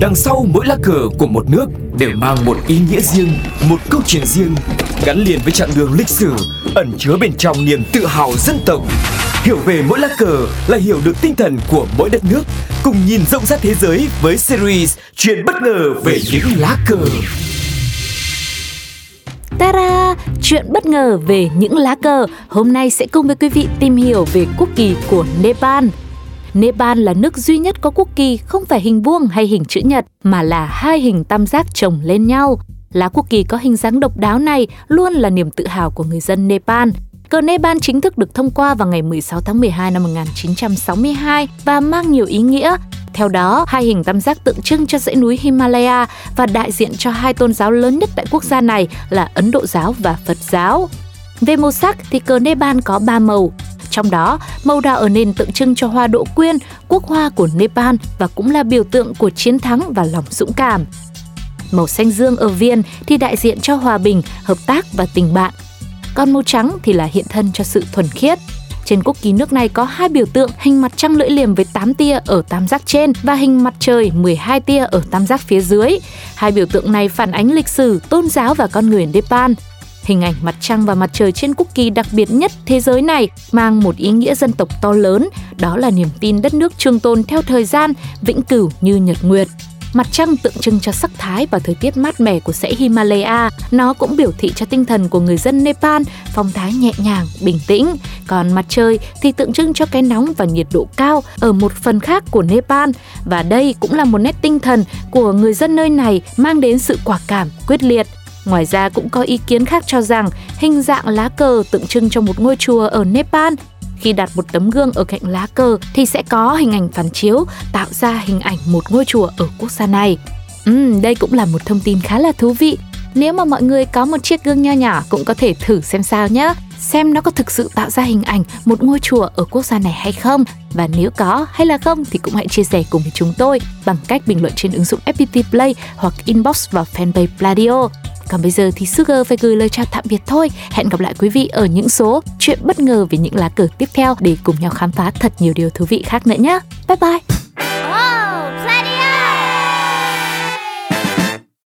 Đằng sau mỗi lá cờ của một nước đều mang một ý nghĩa riêng, một câu chuyện riêng, gắn liền với chặng đường lịch sử, ẩn chứa bên trong niềm tự hào dân tộc. Hiểu về mỗi lá cờ là hiểu được tinh thần của mỗi đất nước, cùng nhìn rộng rãi thế giới với series Chuyện bất ngờ về những lá cờ. Ta-da! Chuyện bất ngờ về những lá cờ Hôm nay sẽ cùng với quý vị tìm hiểu về quốc kỳ của Nepal Nepal là nước duy nhất có quốc kỳ không phải hình vuông hay hình chữ nhật mà là hai hình tam giác chồng lên nhau. Lá quốc kỳ có hình dáng độc đáo này luôn là niềm tự hào của người dân Nepal. Cờ Nepal chính thức được thông qua vào ngày 16 tháng 12 năm 1962 và mang nhiều ý nghĩa. Theo đó, hai hình tam giác tượng trưng cho dãy núi Himalaya và đại diện cho hai tôn giáo lớn nhất tại quốc gia này là Ấn Độ giáo và Phật giáo. Về màu sắc thì cờ Nepal có 3 màu, trong đó, màu đỏ ở nền tượng trưng cho hoa đỗ quyên, quốc hoa của Nepal và cũng là biểu tượng của chiến thắng và lòng dũng cảm. Màu xanh dương ở viên thì đại diện cho hòa bình, hợp tác và tình bạn. Còn màu trắng thì là hiện thân cho sự thuần khiết. Trên quốc kỳ nước này có hai biểu tượng hình mặt trăng lưỡi liềm với 8 tia ở tam giác trên và hình mặt trời 12 tia ở tam giác phía dưới. Hai biểu tượng này phản ánh lịch sử, tôn giáo và con người Nepal. Hình ảnh mặt trăng và mặt trời trên quốc kỳ đặc biệt nhất thế giới này mang một ý nghĩa dân tộc to lớn, đó là niềm tin đất nước trường tồn theo thời gian, vĩnh cửu như nhật nguyệt. Mặt trăng tượng trưng cho sắc thái và thời tiết mát mẻ của dãy Himalaya. Nó cũng biểu thị cho tinh thần của người dân Nepal, phong thái nhẹ nhàng, bình tĩnh. Còn mặt trời thì tượng trưng cho cái nóng và nhiệt độ cao ở một phần khác của Nepal. Và đây cũng là một nét tinh thần của người dân nơi này mang đến sự quả cảm, quyết liệt. Ngoài ra cũng có ý kiến khác cho rằng hình dạng lá cờ tượng trưng cho một ngôi chùa ở Nepal khi đặt một tấm gương ở cạnh lá cờ thì sẽ có hình ảnh phản chiếu tạo ra hình ảnh một ngôi chùa ở quốc gia này. Uhm, đây cũng là một thông tin khá là thú vị. Nếu mà mọi người có một chiếc gương nho nhỏ cũng có thể thử xem sao nhé. Xem nó có thực sự tạo ra hình ảnh một ngôi chùa ở quốc gia này hay không. Và nếu có hay là không thì cũng hãy chia sẻ cùng với chúng tôi bằng cách bình luận trên ứng dụng FPT Play hoặc inbox vào fanpage Pladio. Còn bây giờ thì Sugar phải gửi lời chào tạm biệt thôi. Hẹn gặp lại quý vị ở những số chuyện bất ngờ về những lá cờ tiếp theo để cùng nhau khám phá thật nhiều điều thú vị khác nữa nhé. Bye bye!